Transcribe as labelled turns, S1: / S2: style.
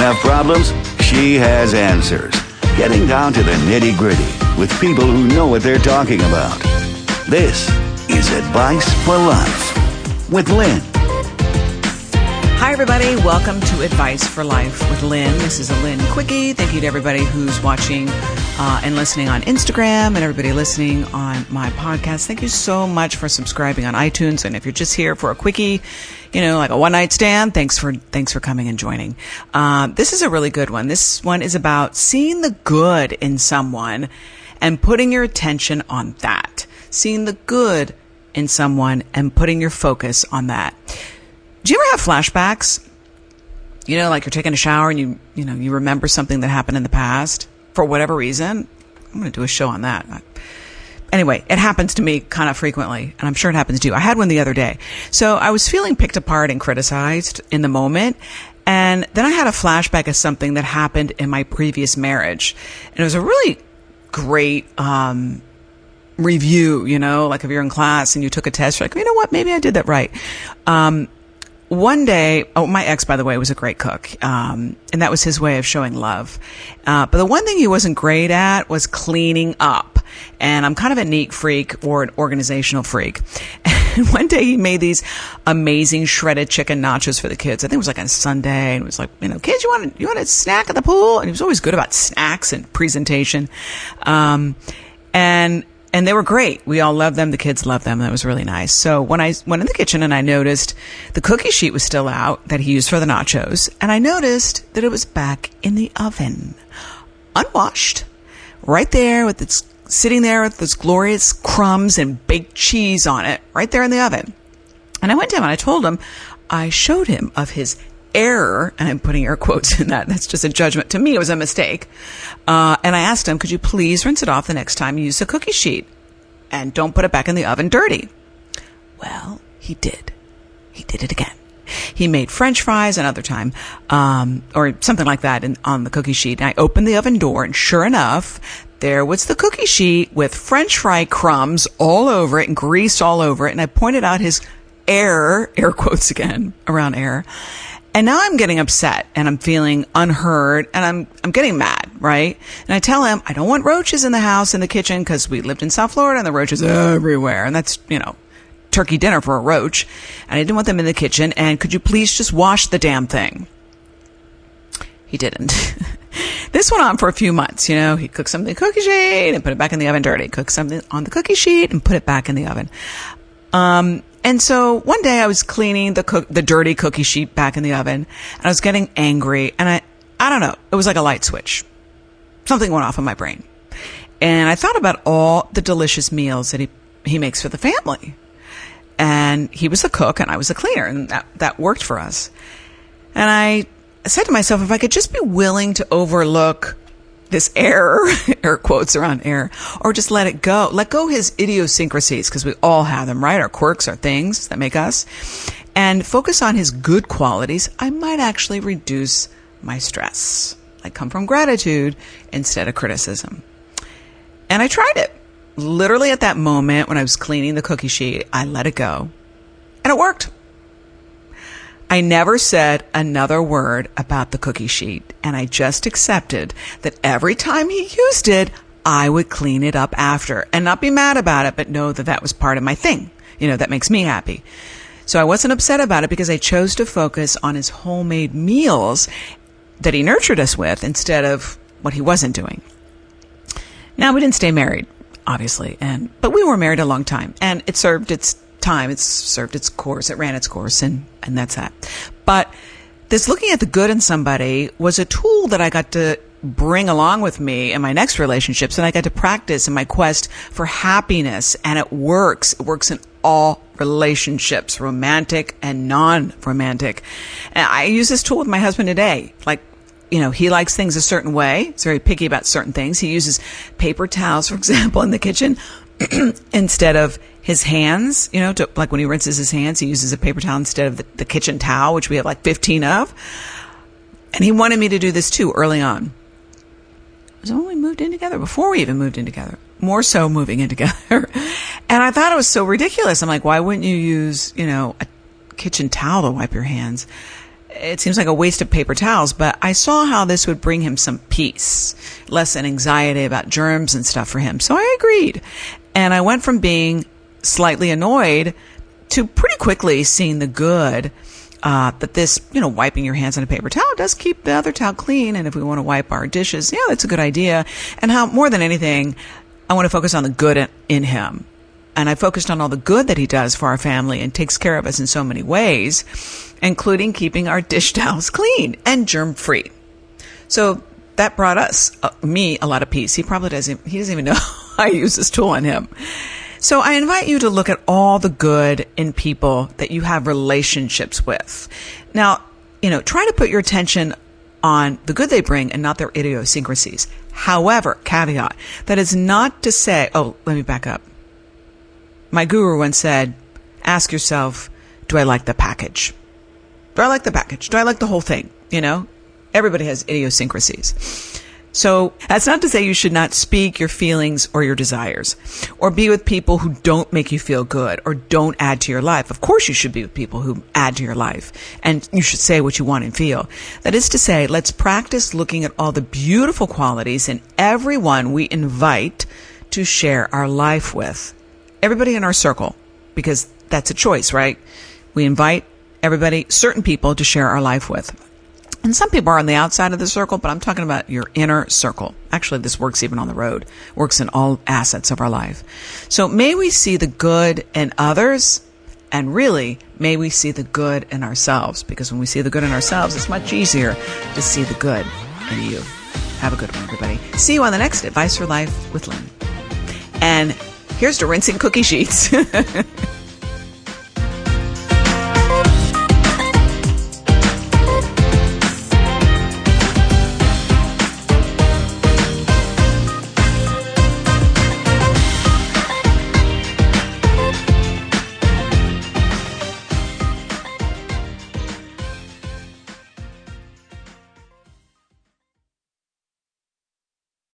S1: have problems, she has answers. Getting down to the nitty gritty with people who know what they're talking about. This is Advice for Life with Lynn.
S2: Hi, everybody. Welcome to Advice for Life with Lynn. This is a Lynn Quickie. Thank you to everybody who's watching uh, and listening on Instagram and everybody listening on my podcast. Thank you so much for subscribing on iTunes. And if you're just here for a quickie, you know, like a one night stand, thanks for thanks for coming and joining. Uh, this is a really good one. This one is about seeing the good in someone and putting your attention on that. Seeing the good in someone and putting your focus on that. Do you ever have flashbacks? You know, like you're taking a shower and you, you know, you remember something that happened in the past for whatever reason. I'm going to do a show on that. Anyway, it happens to me kind of frequently, and I'm sure it happens to you. I had one the other day. So I was feeling picked apart and criticized in the moment. And then I had a flashback of something that happened in my previous marriage. And it was a really great, um, review, you know, like if you're in class and you took a test, you're like, you know what, maybe I did that right. Um, one day, oh, my ex, by the way, was a great cook. Um, and that was his way of showing love. Uh, but the one thing he wasn't great at was cleaning up. And I'm kind of a neat freak or an organizational freak. And one day he made these amazing shredded chicken nachos for the kids. I think it was like on Sunday and it was like, you know, kids, you want you want a snack at the pool? And he was always good about snacks and presentation. Um, and and they were great. We all loved them. The kids loved them. That was really nice. So when I went in the kitchen and I noticed the cookie sheet was still out that he used for the nachos, and I noticed that it was back in the oven, unwashed, right there with its sitting there with those glorious crumbs and baked cheese on it, right there in the oven. And I went to him and I told him, I showed him of his error, and I'm putting air quotes in that. That's just a judgment. To me, it was a mistake. Uh, and I asked him, could you please rinse it off the next time you use a cookie sheet? And don't put it back in the oven dirty. Well, he did. He did it again. He made French fries another time, um, or something like that in, on the cookie sheet. And I opened the oven door, and sure enough, there was the cookie sheet with French fry crumbs all over it and grease all over it. And I pointed out his error, air quotes again, around error. And now I'm getting upset and I'm feeling unheard and I'm, I'm getting mad, right? And I tell him, I don't want roaches in the house, in the kitchen, because we lived in South Florida and the roaches everywhere. And that's, you know, turkey dinner for a roach. And I didn't want them in the kitchen. And could you please just wash the damn thing? He didn't. this went on for a few months. You know, he cooked something in the cookie sheet and put it back in the oven dirty. Cooked something on the cookie sheet and put it back in the oven. Um, and so one day I was cleaning the cook, the dirty cookie sheet back in the oven and I was getting angry and I, I don't know, it was like a light switch. Something went off in my brain. And I thought about all the delicious meals that he, he makes for the family. And he was the cook and I was the cleaner and that, that worked for us. And I said to myself, if I could just be willing to overlook this error, air quotes around error, or just let it go. Let go his idiosyncrasies, because we all have them, right? Our quirks our things that make us. And focus on his good qualities. I might actually reduce my stress. I come from gratitude instead of criticism. And I tried it. Literally at that moment when I was cleaning the cookie sheet, I let it go. And it worked. I never said another word about the cookie sheet, and I just accepted that every time he used it, I would clean it up after and not be mad about it, but know that that was part of my thing. You know, that makes me happy. So I wasn't upset about it because I chose to focus on his homemade meals that he nurtured us with instead of what he wasn't doing. Now we didn't stay married, obviously, and but we were married a long time, and it served its time. It's served its course. It ran its course and, and that's that. But this looking at the good in somebody was a tool that I got to bring along with me in my next relationships and I got to practice in my quest for happiness and it works. It works in all relationships, romantic and non-romantic. And I use this tool with my husband today. Like, you know, he likes things a certain way. He's very picky about certain things. He uses paper towels, for example, in the kitchen instead of his hands, you know, to, like when he rinses his hands, he uses a paper towel instead of the, the kitchen towel, which we have like 15 of. And he wanted me to do this too early on. Was when we moved in together, before we even moved in together, more so moving in together. and I thought it was so ridiculous. I'm like, why wouldn't you use, you know, a kitchen towel to wipe your hands? it seems like a waste of paper towels, but I saw how this would bring him some peace, less an anxiety about germs and stuff for him. So I agreed. And I went from being slightly annoyed to pretty quickly seeing the good uh, that this, you know, wiping your hands on a paper towel does keep the other towel clean. And if we want to wipe our dishes, yeah, that's a good idea. And how, more than anything, I want to focus on the good in, him. And I focused on all the good that he does for our family and takes care of us in so many ways, including keeping our dish towels clean and germ free. So that brought us, uh, me, a lot of peace. He probably doesn't, he doesn't even know I use this tool on him. So I invite you to look at all the good in people that you have relationships with. Now, you know, try to put your attention on the good they bring and not their idiosyncrasies. However, caveat, that is not to say, oh, let me back up. My guru once said, ask yourself, do I like the package? Do I like the package? Do I like the whole thing? You know, everybody has idiosyncrasies. So that's not to say you should not speak your feelings or your desires or be with people who don't make you feel good or don't add to your life. Of course you should be with people who add to your life and you should say what you want and feel. That is to say, let's practice looking at all the beautiful qualities in everyone we invite to share our life with. Everybody in our circle, because that's a choice, right? We invite everybody, certain people to share our life with. And some people are on the outside of the circle, but I'm talking about your inner circle. Actually, this works even on the road, works in all assets of our life. So may we see the good in others, and really, may we see the good in ourselves, because when we see the good in ourselves, it's much easier to see the good in you. Have a good one, everybody. See you on the next Advice for Life with Lynn. And here's to rinsing cookie sheets.